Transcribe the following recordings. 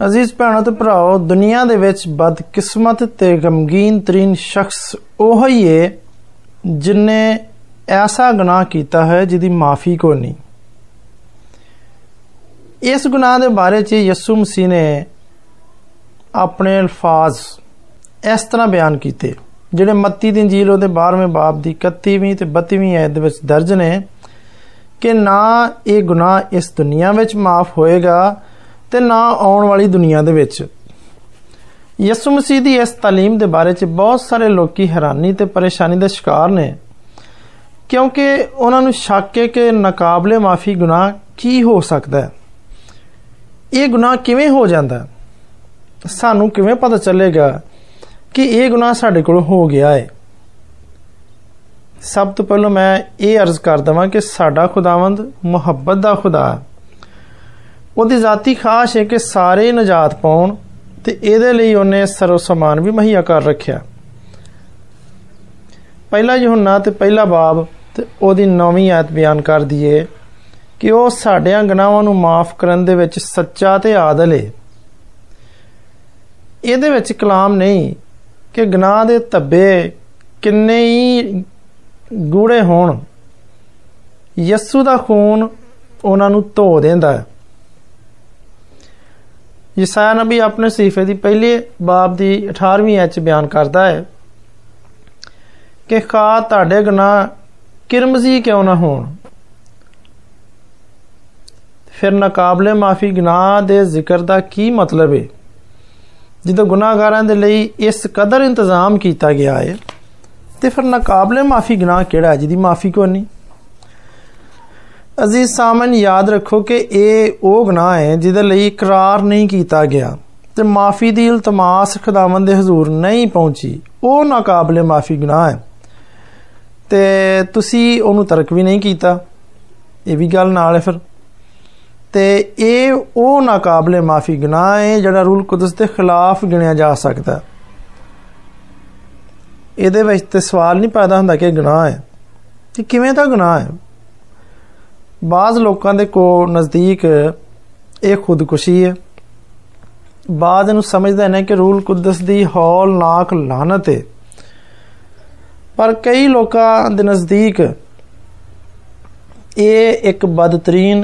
ਅਜ਼ੀਜ਼ ਭੈਣੋ ਤੇ ਭਰਾਓ, ਦੁਨੀਆ ਦੇ ਵਿੱਚ ਬਦਕਿਸਮਤ ਤੇ ਗਮਗੀਨ ਤਰੀਨ ਸ਼ਖਸ ਉਹ ਹੀ ਹੈ ਜਿਨੇ ਐਸਾ ਗੁਨਾਹ ਕੀਤਾ ਹੈ ਜਿਹਦੀ ਮਾਫੀ ਕੋ ਨਹੀਂ। ਇਸ ਗੁਨਾਹ ਦੇ ਬਾਰੇ 'ਚ ਯਿਸੂ ਮਸੀਹ ਨੇ ਆਪਣੇ ਅਲਫਾਜ਼ ਇਸ ਤਰ੍ਹਾਂ ਬਿਆਨ ਕੀਤੇ, ਜਿਹੜੇ ਮੱਤੀ ਦੀ ਇੰਜੀਲ ਉਹਦੇ 12ਵੇਂ ਬਾਬ ਦੀ 31ਵੀਂ ਤੇ 32ਵੀਂ ਆਇਤ ਦੇ ਵਿੱਚ ਦਰਜ ਨੇ ਕਿ ਨਾ ਇਹ ਗੁਨਾਹ ਇਸ ਦੁਨੀਆ ਵਿੱਚ ਮਾਫ ਹੋਏਗਾ ਤੇ ਨਾ ਆਉਣ ਵਾਲੀ ਦੁਨੀਆ ਦੇ ਵਿੱਚ। ਯਿਸੂ ਮਸੀਹ ਦੀ ਇਸ ਤਾਲੀਮ ਦੇ ਬਾਰੇ 'ਚ ਬਹੁਤ ਸਾਰੇ ਲੋਕੀ ਹੈਰਾਨੀ ਤੇ ਪਰੇਸ਼ਾਨੀ ਦਾ ਸ਼ਿਕਾਰ ਨੇ, ਕਿਉਂਕਿ ਉਹਨਾਂ ਨੂੰ ਸ਼ੱਕ ਹੈ ਕਿ ਨਕਾਬਲੇ ਮਾਫੀ ਗੁਨਾਹ ਕੀ ਹੋ ਸਕਦਾ ਹੈ। ਇਹ ਗੁਨਾਹ ਕਿਵੇਂ ਹੋ ਜਾਂਦਾ ਸਾਨੂੰ ਕਿਵੇਂ ਪਤਾ ਚੱਲੇਗਾ ਕਿ ਇਹ ਗੁਨਾਹ ਸਾਡੇ ਕੋਲ ਹੋ ਗਿਆ ਹੈ? ਸਭ ਤੋਂ ਪਹਿਲਾਂ ਮੈਂ ਇਹ ਅਰਜ਼ ਕਰ ਦਵਾਂ ਕਿ ਸਾਡਾ ਖੁਦਾਵੰਦ ਮੁਹੱਬਤ ਦਾ ਖੁਦਾ ਉਹਦੀ ਜ਼ਾਤੀ ਖਾਸ਼ ਹੈ ਕਿ ਸਾਰੇ ਨਜਾਤ ਪਾਉਣ ਤੇ ਇਹਦੇ ਲਈ ਉਹਨੇ ਸਰਵ ਸਮਾਨ ਵੀ ਮਹਈਆ ਕਰ ਰੱਖਿਆ। ਪਹਿਲਾ ਯੋਹਨਾ ਤੇ ਪਹਿਲਾ ਬਾਬ ਤੇ ਉਹਦੀ ਨੌਵੀਂ ਆਇਤ ਬਿਆਨ ਕਰ ਦਈਏ ਕਿ ਉਹ ਸਾਡਿਆਂ ਗੁਨਾਹਾਂ ਨੂੰ ਮਾਫ ਕਰਨ ਦੇ ਵਿੱਚ ਸੱਚਾ ਤੇ ਆਦਲ ਹੈ ਇਹਦੇ ਵਿੱਚ ਕਲਾਮ ਨਹੀਂ ਕਿ ਗੁਨਾਹ ਦੇ ਧੱਬੇ ਕਿੰਨੇ ਹੀ ਗੂੜੇ ਹੋਣ। ਯਿਸੂ ਦਾ ਖੂਨ ਉਹਨਾਂ ਨੂੰ ਧੋ ਦਿੰਦਾ ਹੈ। ਯਸਾਇਆ ਨਬੀ ਆਪਣੇ ਸੀਫੇ ਦੀ ਪਹਿਲੇ ਬਾਬ ਦੀ 18ਵੀਂ ਐਚ ਬਿਆਨ ਕਰਦਾ ਹੈ ਕਿ ਖਾ ਤੁਹਾਡੇ ਗੁਨਾਹ ਕਿਰਮਜ਼ੀ ਕਿਉਂ ਨਾ ਹੋਣ ਫਿਰ ਨਕਾਬਲੇ ਮਾਫੀ ਗੁਨਾਹ ਦੇ ਜ਼ਿਕਰ ਦਾ ਕੀ ਮਤਲਬ ਹੈ ਜਦੋਂ ਗੁਨਾਹਗਾਰਾਂ ਦੇ ਲਈ ਇਸ ਕਦਰ ਇੰਤਜ਼ਾਮ ਕੀਤਾ ਗਿਆ ਹੈ ਤੇ ਫਿਰ ਨਕਾਬਲੇ ਮਾਫੀ ਗੁਨਾਹ ਕਿਹੜਾ ਹੈ ਜਿਹਦੀ ਮਾਫੀ ਕੋਈ ਨਹੀਂ ਅਜ਼ੀਜ਼ ਸਾਮਨ ਯਾਦ ਰੱਖੋ ਕਿ ਇਹ ਉਹ ਗੁਨਾਹ ਹੈ ਜਿਹਦੇ ਲਈ ਇਕਰਾਰ ਨਹੀਂ ਕੀਤਾ ਗਿਆ ਤੇ ਮਾਫੀ ਦੀ ਇਲਤਮਾਸ ਖੁਦਾਵੰਦ ਦੇ ਹਜ਼ੂਰ ਨਹੀਂ ਪਹੁੰਚੀ ਉਹ ਨਾਕਾਬਲੇ ਮਾਫੀ ਗੁਨਾਹ ਹੈ ਤੇ ਤੁਸੀਂ ਉਹਨੂੰ ਤਰਕ ਵੀ ਨਹੀਂ ਕੀਤਾ ਇਹ ਵੀ ਗੱਲ ਨਾਲ ਹੈ ਫਿਰ ਤੇ ਇਹ ਉਹ ਨਾਕਾਬਲੇ ਮਾਫੀ ਗੁਨਾਹ ਹੈ ਜਿਹੜਾ ਰੂਲ ਕੁਦਸ ਦੇ ਖਿਲਾਫ ਗਿਣਿਆ ਜਾ ਸਕਦਾ ਇਹਦੇ ਵਿੱਚ ਤੇ ਸਵਾਲ ਨਹੀਂ ਪੈਦਾ ਹੁੰਦਾ ਕਿ ਗੁਨਾਹ ਹੈ ਕਿ ਕਿਵੇਂ ਦਾ ਗੁਨਾਹ ਹੈ ਬਾਜ਼ ਲੋਕਾਂ ਦੇ ਕੋ ਨਜ਼ਦੀਕ ਇਹ ਖੁਦਕੁਸ਼ੀ ਹੈ ਬਾਜ਼ ਨੂੰ ਸਮਝਦੇ ਨੇ ਕਿ ਰੂਲ ਕੁਦਸ ਦੀ ਹੌਲਨਾਕ ਲਾਨਤ ਹੈ ਪਰ ਕਈ ਲੋਕਾਂ ਦੇ ਨਜ਼ਦੀਕ ਇਹ ਇੱਕ ਬਦਤਰੀਨ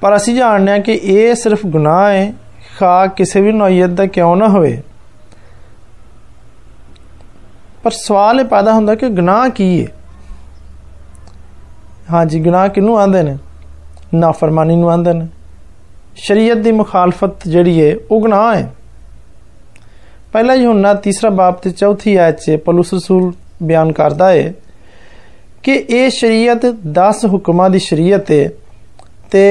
ਪਰ ਅਸੀਂ ਜਾਣਦੇ ਹਾਂ ਕਿ ਇਹ ਸਿਰਫ ਗੁਨਾਹ ਹੈ ਖਾ ਕਿਸੇ ਵੀ ਨੌਈਅਤ ਦਾ ਕਿਉਂ ਨਾ ਹੋਵੇ ਪਰ ਸਵਾਲ ਇਹ ਪੈਦਾ ਹੁੰਦਾ ਕਿ ਗੁਨਾਹ ਕੀ ਹੈ ਹਾਂਜੀ, ਗੁਨਾਹ ਕਿਨੂੰ ਆਂਦੇ ਨੇ? ਨਾਫਰਮਾਨੀ ਨੂੰ ਆਂਦੇ ਨੇ। ਸ਼ਰੀਅਤ ਦੀ ਮੁਖਾਲਫਤ ਜਿਹੜੀ ਹੈ ਉਹ ਗੁਨਾਹ ਹੈ ਪਹਿਲਾ ਯਹੋਨਾ ਤੀਸਰਾ ਬਾਬ ਤੇ ਚੌਥੀ ਆਇਤ 'ਚ ਪਲੂਸ ਰਸੂਲ ਬਿਆਨ ਕਰਦਾ ਹੈ ਕਿ ਇਹ ਸ਼ਰੀਅਤ 10 ਹੁਕਮਾਂ ਦੀ ਸ਼ਰੀਅਤ ਹੈ ਤੇ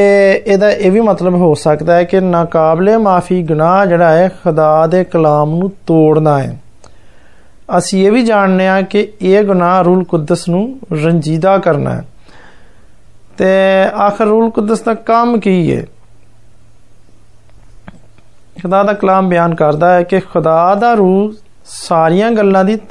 ਇਹਦਾ ਇਹ ਵੀ ਮਤਲਬ ਹੋ ਸਕਦਾ ਹੈ ਕਿ ਨਾਕਾਬਲੇ ਮਾਫੀ ਗੁਨਾਹ ਜਿਹੜਾ ਹੈ ਖੁਦਾ ਦੇ ਕਲਾਮ ਨੂੰ ਤੋੜਨਾ ਹੈ ਅਸੀਂ ਇਹ ਵੀ ਜਾਣਦੇ ਹਾਂ ਕਿ ਇਹ ਗੁਨਾਹ ਰੂਲ ਕੁਦਸ ਨੂੰ ਰੰਜੀਦਾ ਕਰਨਾ ਹੈ ਤੇ ਆਖਰ ਰੂਲ ਕੁਦਸ ਦਾ ਕੰਮ ਕੀ ਹੈ ਖੁਦਾ ਦਾ ਕਲਾਮ ਬਿਆਨ ਕਰਦਾ ਹੈ ਕਿ ਖੁਦਾ ਦਾ ਰੂਹ ਸਾਰੀਆਂ ਗੱਲਾਂ ਦੀ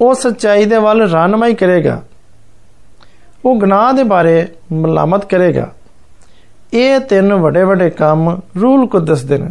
ਉਹ ਸੱਚਾਈ ਦੇ ਵੱਲ ਰਹਿਨਮਾਈ ਕਰੇਗਾ ਉਹ ਗੁਨਾਹ ਦੇ ਬਾਰੇ ਮਲਾਮਤ ਕਰੇਗਾ ਇਹ ਤਿੰਨ ਵੱਡੇ ਵੱਡੇ ਕੰਮ ਰੂਲ ਕੁਦਸ ਦੇ ਨੇ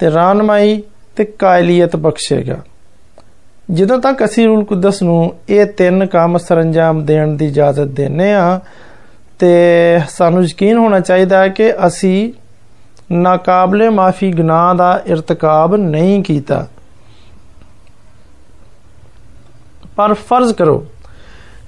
ਤੇ ਰਹਿਨਮਾਈ ਤੇ ਕਾਇਲੀਅਤ ਬਖਸ਼ੇਗਾ ਜਦੋਂ ਤੱਕ ਅਸੀਂ ਰੂਲ ਕੁਦਸ ਨੂੰ ਇਹ ਤਿੰਨ ਕੰਮ ਸਰੰਜਾਮ ਦੇਣ ਦੀ ਇਜਾਜ਼ਤ ਦਿੰਨੇ ਆ ਤੇ ਸਾਨੂੰ ਯਕੀਨ ਹੋਣਾ ਚਾਹੀਦਾ ਹੈ ਕਿ ਅਸੀਂ ਨਾਕਾਬਲੇ ਮਾਫੀ ਗੁਨਾਹ ਦਾ irtikab ਨਹੀਂ ਕੀਤਾ ਪਰ ਫਰਜ਼ ਕਰੋ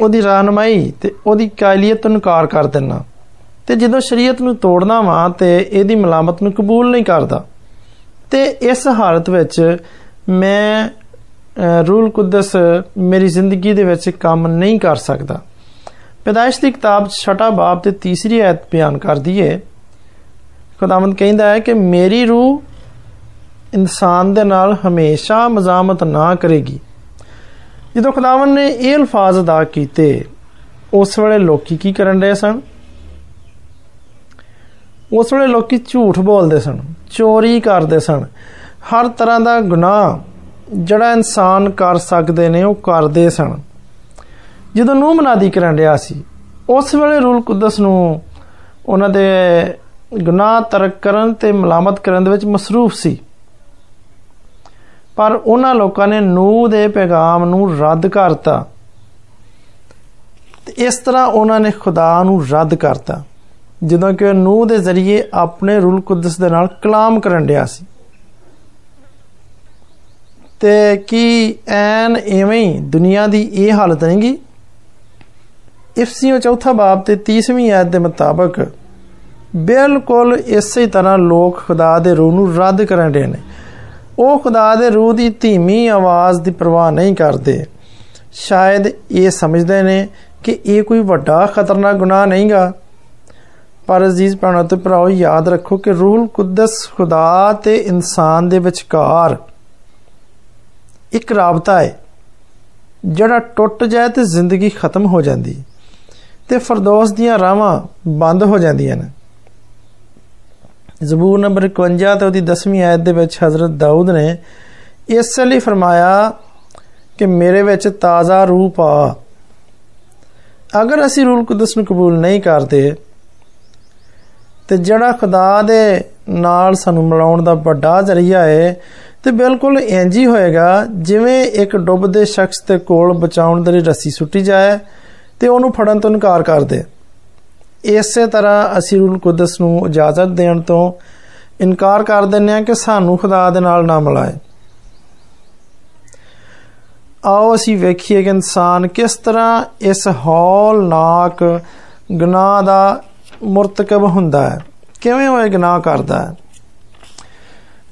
ਉਹਦੀ ਰਹਿਨਮਾਈ ਤੇ ਉਹਦੀ ਕਾਇਲੀਅਤ ਨੂੰ ਇਨਕਾਰ ਕਰ ਦਿੰਨਾ ਤੇ ਜਦੋਂ ਸ਼ਰੀਅਤ ਨੂੰ ਤੋੜਨਾ ਵਾ ਤੇ ਇਹਦੀ ਮਲਾਮਤ ਨੂੰ ਕਬੂਲ ਨਹੀਂ ਕਰਦਾ ਤੇ ਇਸ ਹਾਲਤ ਵਿੱਚ ਮੈਂ ਰੂਲ ਕੁਦਸ ਮੇਰੀ ਜ਼ਿੰਦਗੀ ਦੇ ਵਿੱਚ ਕੰਮ ਨਹੀਂ ਕਰ ਸਕਦਾ। ਪੈਦਾਇਸ਼ ਦੀ ਕਿਤਾਬ ਛਟਾ ਬਾਬ ਤੇ ਤੀਸਰੀ ਆਇਤ ਬਿਆਨ ਕਰਦੀ ਹੈ ਖੁਦਾਵੰਦ ਕਹਿੰਦਾ ਹੈ ਕਿ ਮੇਰੀ ਰੂਹ ਇਨਸਾਨ ਦੇ ਨਾਲ ਹਮੇਸ਼ਾ ਮਜ਼ਾਮਤ ਨਾ ਕਰੇਗੀ। ਜਦੋਂ ਖੁਦਾਵੰਦ ਨੇ ਇਹ ਅਲਫਾਜ਼ ਅਦਾ ਕੀਤੇ, ਉਸ ਵੇਲੇ ਲੋਕੀ ਕੀ ਕਰਨ ਰਹੇ ਸਨ? ਉਸ ਵੇਲੇ ਲੋਕੀ ਝੂਠ ਬੋਲਦੇ ਸਨ, ਚੋਰੀ ਕਰਦੇ ਸਨ। ਹਰ ਤਰ੍ਹਾਂ ਦਾ ਗੁਨਾਹ ਜਿਹੜਾ ਇਨਸਾਨ ਕਰ ਸਕਦੇ ਨੇ, ਉਹ ਕਰਦੇ ਸਨ। ਜਦੋਂ ਨੂੰ ਮਨਾਦੀ ਕਰਨ ਰਿਹਾ ਸੀ, ਉਸ ਵੇਲੇ ਰੂਲ ਕੁਦਸ ਨੂੰ ਉਹਨਾਂ ਦੇ ਗੁਨਾਹ ਤਰਕ ਕਰਨ ਤੇ ਮਲਾਮਤ ਕਰਨ ਦੇ ਵਿੱਚ ਮਸਰੂਫ ਸੀ। ਪਰ ਉਹਨਾਂ ਲੋਕਾਂ ਨੇ ਨੂਹ ਦੇ ਪੈਗਾਮ ਨੂੰ ਰੱਦ ਕਰਤਾ। ਤੇ ਇਸ ਤਰ੍ਹਾਂ ਉਹਨਾਂ ਨੇ ਖੁਦਾ ਨੂੰ ਰੱਦ ਕਰਤਾ। ਜਦੋਂ ਕਿ ਨੂਹ ਦੇ ਜ਼ਰੀਏ ਆਪਣੇ ਰੂਲ ਕੁਦਸ ਦੇ ਨਾਲ ਕਲਾਮ ਕਰਨ ਰਿਹਾ ਸੀ ਤੇ ਕੀ ਐਨ ਐਵੇਂ ਹੀ ਦੁਨੀਆ ਦੀ ਇਹ ਹਾਲਤ ਨਹੀਂਗੀ ਇਫਸੀਓ ਚੌਥਾ ਬਾਬ ਤੇ 30ਵੀਂ ਆਇਤ ਦੇ ਮੁਤਾਬਕ ਬਿਲਕੁਲ ਇਸੇ ਤਰ੍ਹਾਂ ਲੋਕ ਖੁਦਾ ਦੇ ਰੂਹ ਨੂੰ ਰੱਦ ਕਰਨ ਦੇ ਨੇ ਉਹ ਖੁਦਾ ਦੇ ਰੂਹ ਦੀ ਧੀਮੀ ਆਵਾਜ਼ ਦੀ ਪਰਵਾਹ ਨਹੀਂ ਕਰਦੇ ਸ਼ਾਇਦ ਇਹ ਸਮਝਦੇ ਨੇ ਕਿ ਇਹ ਕੋਈ ਵੱਡਾ ਖਤਰਨਾਕ ਗੁਨਾਹ ਨਹੀਂਗਾ ਪਰ ਅਜ਼ੀਜ਼ ਭੈਣਾਂ ਤੇ ਭਰਾਓ ਯਾਦ ਰੱਖੋ ਕਿ ਰੂਹੁਲ ਕੁਦਸ ਖੁਦਾ ਤੇ ਇਨਸਾਨ ਦੇ ਵਿਚਕਾਰ ਇੱਕ ਰਾਬਤਾ ਹੈ ਜਿਹੜਾ ਟੁੱਟ ਜਾਏ ਤੇ ਜ਼ਿੰਦਗੀ ਖਤਮ ਹੋ ਜਾਂਦੀ ਤੇ ਫਰਦੌਸ ਦੀਆਂ ਰਾਵਾਂ ਬੰਦ ਹੋ ਜਾਂਦੀਆਂ ਨੇ ਜ਼ਬੂਰ ਨੰਬਰ 51 ਤੇ ਉਹਦੀ 10ਵੀਂ ਆਇਤ ਦੇ ਵਿੱਚ ਹਜ਼ਰਤ ਦਾਊਦ ਨੇ ਇਸ ਲਈ ਫਰਮਾਇਆ ਕਿ ਮੇਰੇ ਵਿੱਚ ਤਾਜ਼ਾ ਰੂਹ ਪਾ ਅਗਰ ਅਸੀਂ ਰੂਲ ਕੁਦਸ ਨੂੰ ਕਬੂਲ ਨਹੀਂ ਕਰਦੇ ਤੇ ਜਿਹੜਾ ਖੁਦਾ ਦੇ ਨਾਲ ਸਾਨੂੰ ਮਿਲਾਉਣ ਦਾ ਵੱਡਾ ਜ਼ਰੀਆ ਹੈ ਤੇ ਬਿਲਕੁਲ ਇੰਜ ਹੀ ਹੋਏਗਾ ਜਿਵੇਂ ਇੱਕ ਡੁੱਬਦੇ ਸ਼ਖਸ ਦੇ ਕੋਲ ਬਚਾਉਣ ਦੀ ਰੱਸੀ ਸੁੱਟੀ ਜਾਏ ਤੇ ਉਹਨੂੰ ਫੜਨ ਤੋਂ ਇਨਕਾਰ ਕਰ ਦੇ ਇਸੇ ਤਰ੍ਹਾਂ ਅਸੀਂ ਰੂਲ ਕੁਦਸ ਨੂੰ ਇਜਾਜ਼ਤ ਦੇਣ ਤੋਂ ਇਨਕਾਰ ਕਰ ਦਿੰਨੇ ਆ ਕਿ ਸਾਨੂੰ ਖੁਦਾ ਦੇ ਨਾਲ ਨਾ ਮਿਲਾਏ ਆਓ ਅਸੀਂ ਵੇਖੀਏ ਕਿ ਇਨਸਾਨ ਕਿਸ ਤਰ੍ਹਾਂ ਇਸ ਹੌਲਨਾਕ ਗੁਨਾਹ ਦਾ ਮੁਰਤਕਬ ਹੁੰਦਾ ਹੈ। ਕਿਵੇਂ ਉਹ ਇਹ ਗੁਨਾਹ ਕਰਦਾ ਹੈ?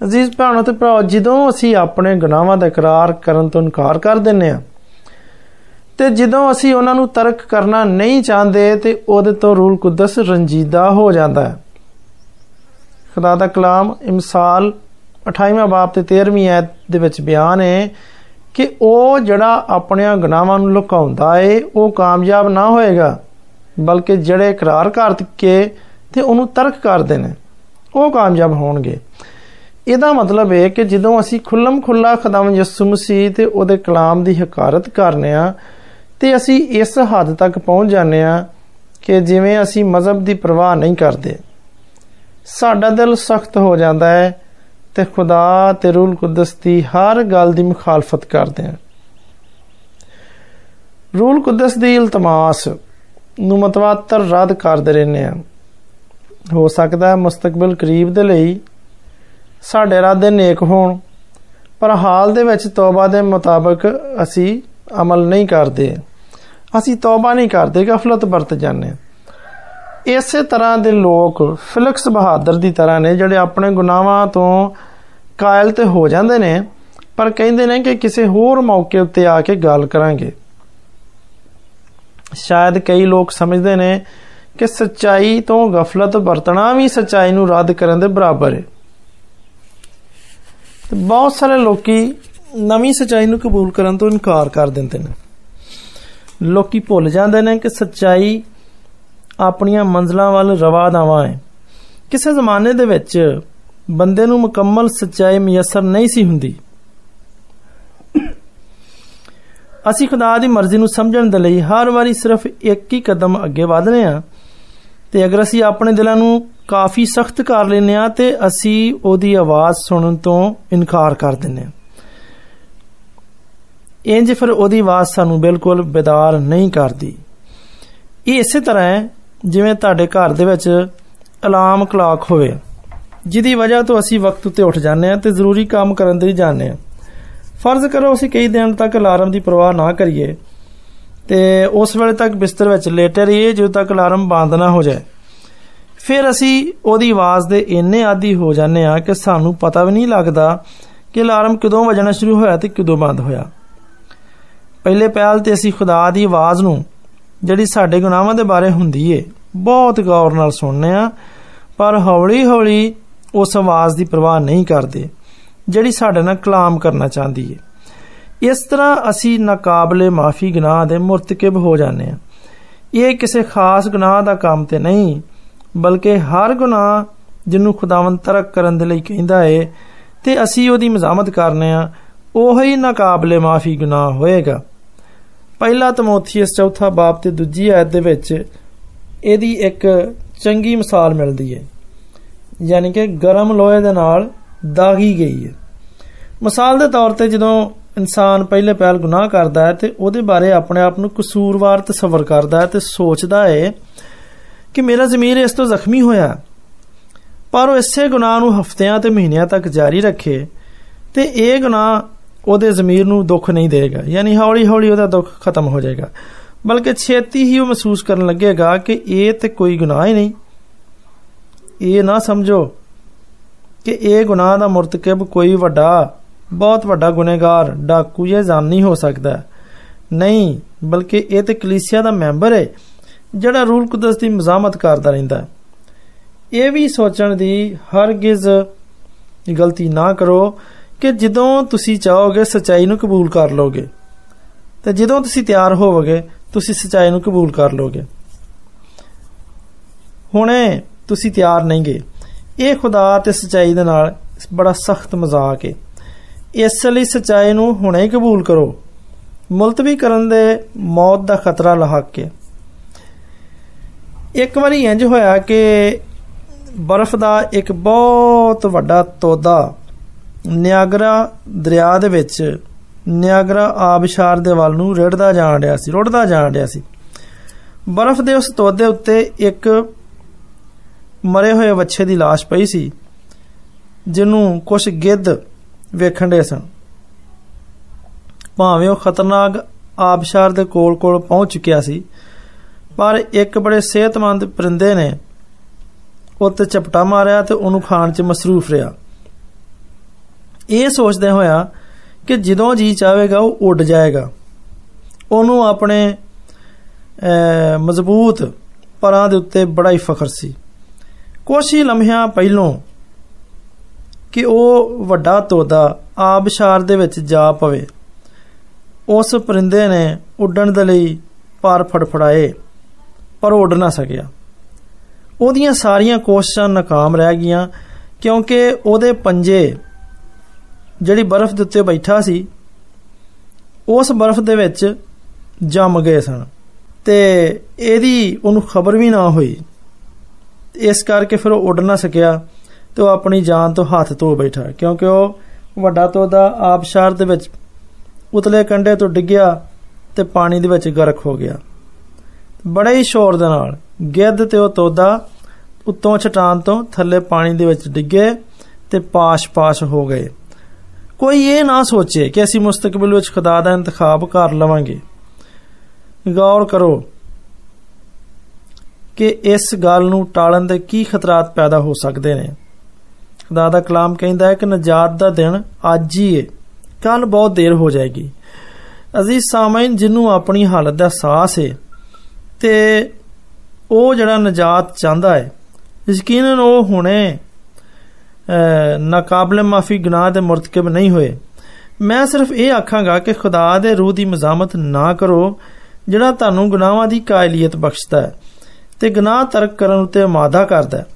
ਅਜ਼ੀਜ਼ ਭੈਣੋ ਤੇ ਭਰਾਓ, ਜਦੋਂ ਅਸੀਂ ਆਪਣੇ ਗੁਨਾਹਾਂ ਦਾ ਇਕਰਾਰ ਕਰਨ ਤੋਂ ਇਨਕਾਰ ਕਰ ਦਿੰਨੇ ਆ ਤੇ ਜਦੋਂ ਅਸੀਂ ਉਹਨਾਂ ਨੂੰ ਤਰਕ ਕਰਨਾ ਨਹੀਂ ਚਾਹੁੰਦੇ, ਤੇ ਉਹਦੇ ਤੋਂ ਰੂਲ ਕੁਦਸ ਰੰਜੀਦਾ ਹੋ ਜਾਂਦਾ ਹੈ। ਖੁਦਾ ਦਾ ਕਲਾਮ ਇਮਸਾਲ 28ਵਾਂ ਬਾਬ ਤੇ 13ਵੀਂ ਆਇਤ ਦੇ ਵਿੱਚ ਬਿਆਨ ਹੈ ਕਿ ਉਹ ਜਿਹੜਾ ਆਪਣੇ ਗੁਨਾਹਾਂ ਨੂੰ ਲੁਕਾਉਂਦਾ ਏ, ਉਹ ਕਾਮਯਾਬ ਨਾ ਹੋਏਗਾ। ਬਲਕਿ ਜਿਹੜੇ ਇਕਰਾਰ ਕਰਕੇ ਤੇ ਉਹਨੂੰ ਤਰਕ ਕਰਦੇ ਨੇ, ਉਹ ਕਾਮਯਾਬ ਹੋਣਗੇ। ਇਹਦਾ ਮਤਲਬ ਹੈ ਕਿ ਜਦੋਂ ਅਸੀਂ ਖੁੱਲਮ ਖੁੱਲਾ ਖੁਦਾਵੰ ਯਿਸੂ ਮਸੀਹ ਤੇ ਉਹਦੇ ਕਲਾਮ ਦੀ ਹਕਾਰਤ ਕਰਨੇ ਆ, ਤੇ ਅਸੀਂ ਇਸ ਹੱਦ ਤੱਕ ਪਹੁੰਚ ਜਾਂਦੇ ਆ ਕਿ ਜਿਵੇਂ ਅਸੀਂ ਮਜ਼ਹਬ ਦੀ ਪਰਵਾਹ ਨਹੀਂ ਕਰਦੇ। ਸਾਡਾ ਦਿਲ ਸਖਤ ਹੋ ਜਾਂਦਾ ਹੈ ਤੇ ਖੁਦਾ ਤੇ ਰੂਲ ਕੁਦਸ ਦੀ ਹਰ ਗੱਲ ਦੀ ਮੁਖਾਲਫਤ ਕਰਦੇ ਆ। ਰੂਲ ਕੁਦਸ ਦੀ ਇਲਤਮਾਸ ਨੂੰ ਮਤਵਾਤਰ ਰੱਦ ਕਰਦੇ ਰਹਿੰਦੇ ਆ ਹੋ ਸਕਦਾ ਹੈ ਮੁਸਤਕਬਲ ਕਰੀਬ ਦੇ ਲਈ ਸਾਡੇ ਇਰਾਦੇ ਨੇਕ ਹੋਣ ਪਰ ਹਾਲ ਦੇ ਵਿੱਚ ਤੌਬਾ ਦੇ ਮੁਤਾਬਕ ਅਸੀਂ ਅਮਲ ਨਹੀਂ ਕਰਦੇ ਅਸੀਂ ਤੌਬਾ ਨਹੀਂ ਕਰਦੇ ਗਫਲਤ ਵਰਤ ਜਾਂਦੇ ਇਸੇ ਤਰ੍ਹਾਂ ਦੇ ਲੋਕ ਫਿਲਕਸ ਬਹਾਦਰ ਦੀ ਤਰ੍ਹਾਂ ਨੇ ਜਿਹੜੇ ਆਪਣੇ ਗੁਨਾਹਾਂ ਤੋਂ ਕਾਇਲ ਤੇ ਹੋ ਜਾਂਦੇ ਨੇ ਪਰ ਕਹਿੰਦੇ ਨੇ ਕਿ ਕਿਸੇ ਹੋਰ ਮੌਕੇ ਉੱਤੇ ਆ ਕੇ ਗੱਲ ਕਰਾਂਗੇ ਸ਼ਾਇਦ ਕਈ ਲੋਕ ਸਮਝਦੇ ਨੇ ਕਿ ਸੱਚਾਈ ਤੋਂ ਗਫਲਤ ਵਰਤਣਾ ਵੀ ਸੱਚਾਈ ਨੂੰ ਰੱਦ ਕਰਨ ਦੇ ਬਰਾਬਰ ਹੈ। ਬਹੁਤ ਸਾਰੇ ਲੋਕੀ ਨਵੀਂ ਸੱਚਾਈ ਨੂੰ ਕਬੂਲ ਕਰਨ ਤੋਂ ਇਨਕਾਰ ਕਰ ਦਿੰਦੇ ਨੇ। ਲੋਕੀ ਭੁੱਲ ਜਾਂਦੇ ਨੇ ਕਿ ਸੱਚਾਈ ਆਪਣੀਆਂ ਮੰਜ਼ਲਾਂ ਵੱਲ ਰਵਾਦਾਵਾ ਹੈ। ਕਿਸੇ ਜ਼ਮਾਨੇ ਦੇ ਵਿੱਚ ਬੰਦੇ ਨੂੰ ਮੁਕੰਮਲ ਸੱਚਾਈ ਮਿਯਸਰ ਨਹੀਂ ਸੀ ਹੁੰਦੀ। ਅਸੀਂ ਖੁਦਾ ਦੀ ਮਰਜ਼ੀ ਨੂੰ ਸਮਝਣ ਦੇ ਲਈ ਹਰ ਵਾਰੀ ਸਿਰਫ ਇੱਕ ਹੀ ਕਦਮ ਅੱਗੇ ਵਧਨੇ ਆ ਤੇ ਅਗਰ ਅਸੀਂ ਆਪਣੇ ਦਿਲਾਂ ਨੂੰ ਕਾਫੀ ਸਖਤ ਕਰ ਲੈਨੇ ਆ ਤੇ ਅਸੀਂ ਉਹਦੀ ਆਵਾਜ਼ ਸੁਣਨ ਤੋਂ ਇਨਕਾਰ ਕਰ ਦਿੰਨੇ ਆ ਇੰਜ ਫਿਰ ਉਹਦੀ ਆਵਾਜ਼ ਸਾਨੂੰ ਬਿਲਕੁਲ ਬਿਦਾਰ ਨਹੀਂ ਕਰਦੀ ਇਹ ਇਸੇ ਤਰ੍ਹਾਂ ਹੈ ਜਿਵੇਂ ਤੁਹਾਡੇ ਘਰ ਦੇ ਵਿੱਚ ਅਲਾਰਮ ਕਲਾਕ ਹੋਵੇ ਜਿਹਦੀ ਵਜ੍ਹਾ ਤੋਂ ਅਸੀਂ ਵਕਤ ਉੱਤੇ ਉੱਠ ਜਾਂਦੇ ਆ ਤੇ ਜ਼ਰੂਰੀ ਕੰਮ ਕਰਨ ਦੇ ਜਾਂਦੇ ਆ ਫਰਜ਼ ਕਰੋ ਅਸੀਂ ਕਈ ਦਿਨ ਤੱਕ ਅਲਾਰਮ ਦੀ ਪਰਵਾਹ ਨਾ ਕਰੀਏ ਤੇ ਉਸ ਵੇਲੇ ਤੱਕ ਬਿਸਤਰ ਵਿੱਚ ਲੇਟੇ ਰਹੀਏ ਜਦੋਂ ਤੱਕ ਅਲਾਰਮ ਬੰਦ ਨਾ ਹੋ ਜਾਏ ਫਿਰ ਅਸੀਂ ਉਹਦੀ ਆਵਾਜ਼ ਦੇ ਇੰਨੇ ਆਦੀ ਹੋ ਜਾਂਦੇ ਆ ਕਿ ਸਾਨੂੰ ਪਤਾ ਵੀ ਨਹੀਂ ਲੱਗਦਾ ਕਿ ਅਲਾਰਮ ਕਦੋਂ ਵੱਜਣਾ ਸ਼ੁਰੂ ਹੋਇਆ ਤੇ ਕਦੋਂ ਬੰਦ ਹੋਇਆ ਪਹਿਲੇ ਪਹਿਲ ਤੇ ਅਸੀਂ ਖੁਦਾ ਦੀ ਆਵਾਜ਼ ਨੂੰ ਜਿਹੜੀ ਸਾਡੇ ਗੁਨਾਹਾਂ ਦੇ ਬਾਰੇ ਹੁੰਦੀ ਏ ਬਹੁਤ ਗੌਰ ਨਾਲ ਸੁਣਨੇ ਆ ਪਰ ਹੌਲੀ-ਹੌਲੀ ਉਸ ਆਵਾਜ਼ ਦੀ ਪਰਵਾਹ ਨਹੀਂ ਕਰਦੇ ਜਿਹੜੀ ਸਾਡੇ ਨਾਲ ਕਲਾਮ ਕਰਨਾ ਚਾਹੁੰਦੀ ਏ ਇਸ ਤਰ੍ਹਾਂ ਅਸੀਂ ਨਾਕਾਬਲੇ ਮਾਫੀ ਗੁਨਾਹ ਦੇ ਮੁਰਤਕਬ ਹੋ ਜਾਂਦੇ ਆ ਇਹ ਕਿਸੇ ਖਾਸ ਗੁਨਾਹ ਦਾ ਕੰਮ ਤੇ ਨਹੀਂ ਬਲਕਿ ਹਰ ਗੁਨਾਹ ਜਿਹਨੂੰ ਖੁਦਾਵੰਦ ਤਰਕ ਕਰਨ ਦੇ ਲਈ ਕਹਿੰਦਾ ਏ ਤੇ ਅਸੀਂ ਉਹਦੀ ਮਜ਼ਾਮਤ ਕਰਨੇ ਆ ਉਹੀ ਨਾਕਾਬਲੇ ਮਾਫੀ ਗੁਨਾਹ ਹੋਏਗਾ ਪਹਿਲਾ ਤਮੋਥੀਅਸ ਚੌਥਾ ਬਾਪ ਤੇ ਦੂਜੀ ਆਇਤ ਦੇ ਵਿੱਚ ਇਹਦੀ ਇੱਕ ਚੰਗੀ ਮਿਸਾਲ ਮਿਲਦੀ ਹੈ ਯਾਨੀ ਕਿ ਗਰਮ ਲੋਹੇ ਦੇ ਨਾਲ ਦਾਗੀ ਗਈ ਹੈ ਮਿਸਾਲ ਦੇ ਤੌਰ ਤੇ ਜਦੋਂ ਇਨਸਾਨ ਪਹਿਲੇ ਪਹਿਲ ਗੁਨਾਹ ਕਰਦਾ ਹੈ ਤੇ ਉਹਦੇ ਬਾਰੇ ਆਪਣੇ ਆਪ ਨੂੰ ਕਸੂਰਵਾਰ ਤਸਵਰ ਕਰਦਾ ਹੈ ਤੇ ਸੋਚਦਾ ਹੈ ਕਿ ਮੇਰਾ ਜ਼ਮੀਰ ਇਸ ਤੋਂ ਜ਼ਖਮੀ ਹੋਇਆ ਪਰ ਉਹ ਇਸੇ ਗੁਨਾਹ ਨੂੰ ਹਫ਼ਤਿਆਂ ਤੇ ਮਹੀਨਿਆਂ ਤੱਕ ਜਾਰੀ ਰੱਖੇ ਤੇ ਇਹ ਗੁਨਾਹ ਉਹਦੇ ਜ਼ਮੀਰ ਨੂੰ ਦੁੱਖ ਨਹੀਂ ਦੇਗਾ ਯਾਨੀ ਹੌਲੀ ਹੌਲੀ ਉਹਦਾ ਦੁੱਖ ਖਤਮ ਹੋ ਜਾਏਗਾ ਬਲਕਿ ਛੇਤੀ ਹੀ ਉਹ ਮਹਿਸੂਸ ਕਰਨ ਲੱਗੇਗਾ ਕਿ ਇਹ ਤੇ ਕੋਈ ਗੁਨਾਹ ਹੀ ਨਹੀਂ ਇਹ ਨਾ ਸਮਝੋ ਕਿ ਇਹ ਗੁਨਾਹ ਦਾ ਮਰਤਕਬ ਕੋਈ ਵੱਡਾ ਬਹੁਤ ਵੱਡਾ ਗੁਨੇਗਾਰ ਡਾਕੂ ਜਾਂ ਜਾਨੀ ਹੋ ਸਕਦਾ ਨਹੀਂ ਬਲਕਿ ਇਹ ਤੇ ਕਲੀਸਿਆ ਦਾ ਮੈਂਬਰ ਹੈ ਜਿਹੜਾ ਰੂਲ ਕੁਦਸ ਦੀ ਮਜ਼ਾਮਤ ਕਰਦਾ ਰਹਿੰਦਾ ਇਹ ਵੀ ਸੋਚਣ ਦੀ ਹਰਗਿਜ਼ ਗਲਤੀ ਨਾ ਕਰੋ ਕਿ ਜਦੋਂ ਤੁਸੀਂ ਚਾਹੋਗੇ ਸਚਾਈ ਨੂੰ ਕਬੂਲ ਕਰ ਲੋਗੇ ਤੇ ਜਦੋਂ ਤੁਸੀਂ ਤਿਆਰ ਹੋਵੋਗੇ ਤੁਸੀਂ ਸਚਾਈ ਨੂੰ ਕਬੂਲ ਕਰ ਲੋਗੇ ਹੁਣੇ ਤੁਸੀਂ ਤਿਆਰ ਨਹੀਂਗੇ ਇਹ ਖੁਦਾ ਤੇ ਸਚਾਈ ਦੇ ਨਾਲ ਬੜਾ ਸਖਤ ਮਜ਼ਾਕ ਹੈ ਇਸ ਲਈ ਸਚਾਈ ਨੂੰ ਹੁਣੇ ਕਬੂਲ ਕਰੋ ਮੁਲਤਵੀ ਕਰਨ ਦੇ ਮੌਤ ਦਾ ਖਤਰਾ ਲਹਕ ਕੇ ਇੱਕ ਵਾਰੀ ਇੰਜ ਹੋਇਆ ਕਿ ਬਰਫ਼ ਦਾ ਇੱਕ ਬਹੁਤ ਵੱਡਾ ਤੋਦਾ ਨਿਆਗਰਾ ਦਰਿਆ ਦੇ ਵਿੱਚ ਨਿਆਗਰਾ ਆਬਸ਼ਾਰ ਦੇ ਵੱਲ ਨੂੰ ਰੜਦਾ ਜਾਣ ਰਿਹਾ ਸੀ ਰੁੜਦਾ ਜਾਣ ਰਿਹਾ ਸੀ ਬਰਫ਼ ਦੇ ਉਸ ਤੋਦੇ ਉੱਤੇ ਇੱਕ ਮਰੇ ਹੋਏ ਵੱਛੇ ਦੀ লাশ ਪਈ ਸੀ ਜਿਹਨੂੰ ਕੁਝ ਗਿੱਧ ਵੇਖਣ ਦੇ ਸਨ ਭਾਵੇਂ ਉਹ ਖਤਰਨਾਕ ਆਬਸ਼ਾਰ ਦੇ ਕੋਲ-ਕੋਲ ਪਹੁੰਚ ਚੁੱਕਿਆ ਸੀ ਪਰ ਇੱਕ ਬੜੇ ਸਿਹਤਮੰਦ ਪਰਿੰਦੇ ਨੇ ਉੱਤੇ ਚਪਟਾ ਮਾਰਿਆ ਤੇ ਉਹਨੂੰ ਖਾਣ 'ਚ ਮਸਰੂਫ ਰਿਹਾ ਇਹ ਸੋਚਦੇ ਹੋਇਆ ਕਿ ਜਦੋਂ ਜੀ ਚਾਹੇਗਾ ਉਹ ਉੱਡ ਜਾਏਗਾ ਉਹਨੂੰ ਆਪਣੇ ਮਜ਼ਬੂਤ ਪਰਾਂ ਦੇ ਉੱਤੇ ਬੜਾ ਹੀ ਫਖਰ ਸੀ ਕੁਝ ਹੀ ਲਮਹਿਆਂ ਪਹਿਲੋਂ ਕਿ ਉਹ ਵੱਡਾ ਤੋਦਾ ਆਬਸ਼ਾਰ ਦੇ ਵਿੱਚ ਜਾ ਪਵੇ ਉਸ ਪਰਿੰਦੇ ਨੇ ਉੱਡਣ ਦੇ ਲਈ ਪਰ ਫੜਫੜਾਏ ਪਰ ਉੱਡ ਨਾ ਸਕਿਆ ਉਹਦੀਆਂ ਸਾਰੀਆਂ ਕੋਸ਼ਿਸ਼ਾਂ ਨਾਕਾਮ ਰਹਿ ਗਈਆਂ ਕਿਉਂਕਿ ਉਹਦੇ ਪੰਜੇ ਜਿਹੜੀ ਬਰਫ਼ ਦੇ ਉੱਤੇ ਬੈਠਾ ਸੀ ਉਸ ਬਰਫ਼ ਦੇ ਵਿੱਚ ਜੰਮ ਗਏ ਸਨ ਤੇ ਇਹਦੀ ਉਹਨੂੰ ਖਬਰ ਵੀ ਨਾ ਹੋਈ ਇਸ ਕਰਕੇ ਫਿਰ ਉਹ ਉੱਡ ਨਾ ਸਕਿਆ ਤੇ ਉਹ ਆਪਣੀ ਜਾਨ ਤੋਂ ਹੱਥ ਧੋ ਬੈਠਾ, ਕਿਉਂਕਿ ਉਹ ਵੱਡਾ ਤੋਦਾ ਆਬਸ਼ਾਰ ਦੇ ਵਿੱਚ ਉਤਲੇ ਕੰਡੇ ਤੋਂ ਡਿੱਗਿਆ ਤੇ ਪਾਣੀ ਦੇ ਵਿੱਚ ਗਰਕ ਹੋ ਗਿਆ। ਬੜੇ ਹੀ ਸ਼ੋਰ ਦੇ ਨਾਲ ਗਿੱਧ ਤੇ ਉਹ ਤੋਦਾ ਉੱਤੋਂ ਛਟਾਨ ਤੋਂ ਥੱਲੇ ਪਾਣੀ ਦੇ ਵਿੱਚ ਡਿੱਗੇ ਤੇ ਪਾਸ਼-ਪਾਸ਼ ਹੋ ਗਏ। ਕੋਈ ਇਹ ਨਾ ਸੋਚੇ ਕਿ ਅਸੀਂ ਮੁਸਤਕਬਲ ਵਿੱਚ ਖੁਦਾ ਦਾ ਇੰਤਖਾਬ ਕਰ ਲਵਾਂਗੇ। ਗੌਰ ਕਰੋ ਕਿ ਇਸ ਗੱਲ ਨੂੰ ਟਾਲਣ ਦੇ ਕੀ ਖਤਰਾਤ ਪੈਦਾ ਹੋ ਸਕਦੇ ਨੇ ਖੁਦਾ ਦਾ ਕਲਾਮ ਕਹਿੰਦਾ ਹੈ ਕਿ ਨਜਾਤ ਦਾ ਦਿਨ ਅੱਜ ਹੀ ਹੈ ਕੱਲ ਬਹੁਤ ਦੇਰ ਹੋ ਜਾਏਗੀ ਅਜ਼ੀਜ਼ ਸਾਮਈਨ ਜਿਹਨੂੰ ਆਪਣੀ ਹਾਲਤ ਦਾ ਅਹਿਸਾਸ ਹੈ ਤੇ ਉਹ ਜਿਹੜਾ ਨਜਾਤ ਚਾਹੁੰਦਾ ਹੈ ਯਕੀਨਨ ਉਹ ਹੁਣੇ ਨਾਕਾਬਲੇ ਮਾਫੀ ਗੁਨਾਹ ਦੇ ਮਰਤਕਬ ਨਹੀਂ ਹੋਏ ਮੈਂ ਸਿਰਫ ਇਹ ਆਖਾਂਗਾ ਕਿ ਖੁਦਾ ਦੇ ਰੂਹ ਦੀ ਮਜ਼ਾਮਤ ਨਾ ਕਰੋ ਜਿਹੜਾ ਤੁਹਾਨੂੰ ਗੁਨਾਹਾਂ ਦੀ ਕਾਇਲੀਅਤ ਬਖਸ਼ਦਾ ਹੈ ਤੇ ਗੁਨਾਹ ਤਰਕ ਕਰਨ ਉਤੇ ਮਾਦਾ ਕਰਦਾ ਹੈ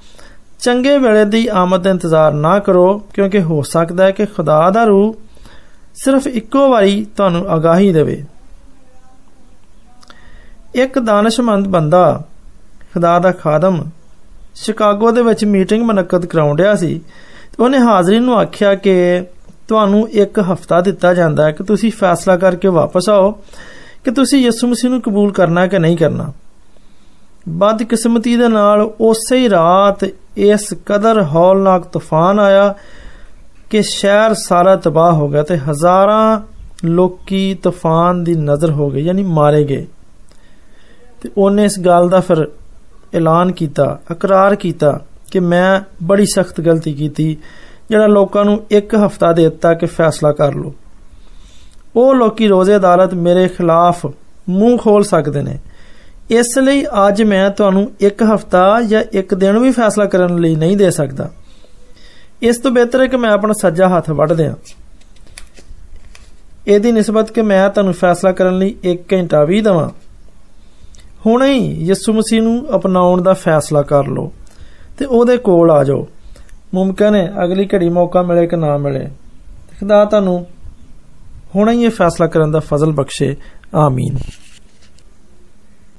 ਚੰਗੇ ਵੇਲੇ ਦੀ ਆਮਦ ਦਾ ਇੰਤਜ਼ਾਰ ਨਾ ਕਰੋ ਕਿਉਂਕਿ ਹੋ ਸਕਦਾ ਹੈ ਕਿ ਖੁਦਾ ਦਾ ਰੂਹ ਸਿਰਫ ਇੱਕੋ ਵਾਰੀ ਤੁਹਾਨੂੰ ਆਗਾਹੀ ਦੇਵੇ ਇੱਕ ਦਾਨਸ਼ਮੰਦ ਬੰਦਾ ਖੁਦਾ ਦਾ ਖਾਦਮ ਸ਼ਿਕਾਗੋ ਦੇ ਵਿੱਚ ਮੀਟਿੰਗ ਮਨਕਦ ਕਰਾਉਣ ਰਿਹਾ ਸੀ ਤੇ ਉਹਨੇ ਹਾਜ਼ਰੀਨ ਨੂੰ ਆਖਿਆ ਕਿ ਤੁਹਾਨੂੰ ਇੱਕ ਹਫਤਾ ਦਿੱਤਾ ਜਾਂਦਾ ਹੈ ਕਿ ਤੁਸੀਂ ਫੈਸਲਾ ਕਰਕੇ ਵਾਪਸ ਆਓ ਕਿ ਤੁਸੀਂ ਯਿਸੂ ਮਸੀਹ ਨੂੰ ਕਬੂਲ ਕਰਨਾ ਕਿ ਨਹੀਂ ਕਰਨਾ ਬਦਕਿਸਮਤੀ ਦੇ ਨਾਲ ਉਸੇ ਹੀ ਰਾਤ ਇਸ ਕਦਰ ਹੌਲਨਾਕ ਤੂਫਾਨ ਆਇਆ ਕਿ ਸ਼ਹਿਰ ਸਾਰਾ ਤਬਾਹ ਹੋ ਗਿਆ ਤੇ ਹਜ਼ਾਰਾਂ ਲੋਕੀ ਤੂਫਾਨ ਦੀ ਨਜ਼ਰ ਹੋ ਗਏ ਯਾਨੀ ਮਾਰੇ ਗਏ। ਤੇ ਉਹਨੇ ਇਸ ਗੱਲ ਦਾ ਫਿਰ ਐਲਾਨ ਕੀਤਾ, ਇਕਰਾਰ ਕੀਤਾ ਕਿ ਮੈਂ ਬੜੀ ਸਖਤ ਗਲਤੀ ਕੀਤੀ, ਜਿਹੜਾ ਲੋਕਾਂ ਨੂੰ ਇੱਕ ਹਫਤਾ ਦੇ ਦਿੱਤਾ ਕਿ ਫੈਸਲਾ ਕਰ ਲਓ। ਉਹ ਲੋਕੀ ਰੋਜ਼ੇ ਅਦਾਲਤ ਮੇਰੇ ਖਿਲਾਫ ਮੂੰਹ ਖੋਲ ਸਕਦੇ ਨੇ। ਇਸ ਲਈ ਅੱਜ ਮੈਂ ਤੁਹਾਨੂੰ ਇੱਕ ਹਫਤਾ ਜਾਂ ਇੱਕ ਦਿਨ ਵੀ ਫੈਸਲਾ ਕਰਨ ਲਈ ਨਹੀਂ ਦੇ ਸਕਦਾ ਇਸ ਤੋਂ ਬਿਹਤਰ ਹੈ ਕਿ ਮੈਂ ਆਪਣਾ ਸੱਜਾ ਹੱਥ ਵੱਢ ਦਿਆਂ ਇਹਦੀ ਨਿਸਬਤ ਕਿ ਮੈਂ ਤੁਹਾਨੂੰ ਫੈਸਲਾ ਕਰਨ ਲਈ 1 ਘੰਟਾ ਵੀ ਦਵਾਂ ਹੁਣੇ ਹੀ ਯਿਸੂ ਮਸੀਹ ਨੂੰ ਅਪਣਾਉਣ ਦਾ ਫੈਸਲਾ ਕਰ ਲਓ ਤੇ ਉਹਦੇ ਕੋਲ ਆ ਜਾਓ ਮੁਮਕਨ ਹੈ ਅਗਲੀ ਘੜੀ ਮੌਕਾ ਮਿਲੇ ਕਿ ਨਾ ਮਿਲੇ ਖੁਦਾ ਤੁਹਾਨੂੰ ਹੁਣੇ ਹੀ ਇਹ ਫੈਸਲਾ ਕਰਨ ਦਾ ਫਜ਼ਲ ਬਖਸ਼ੇ ਆਮੀਨ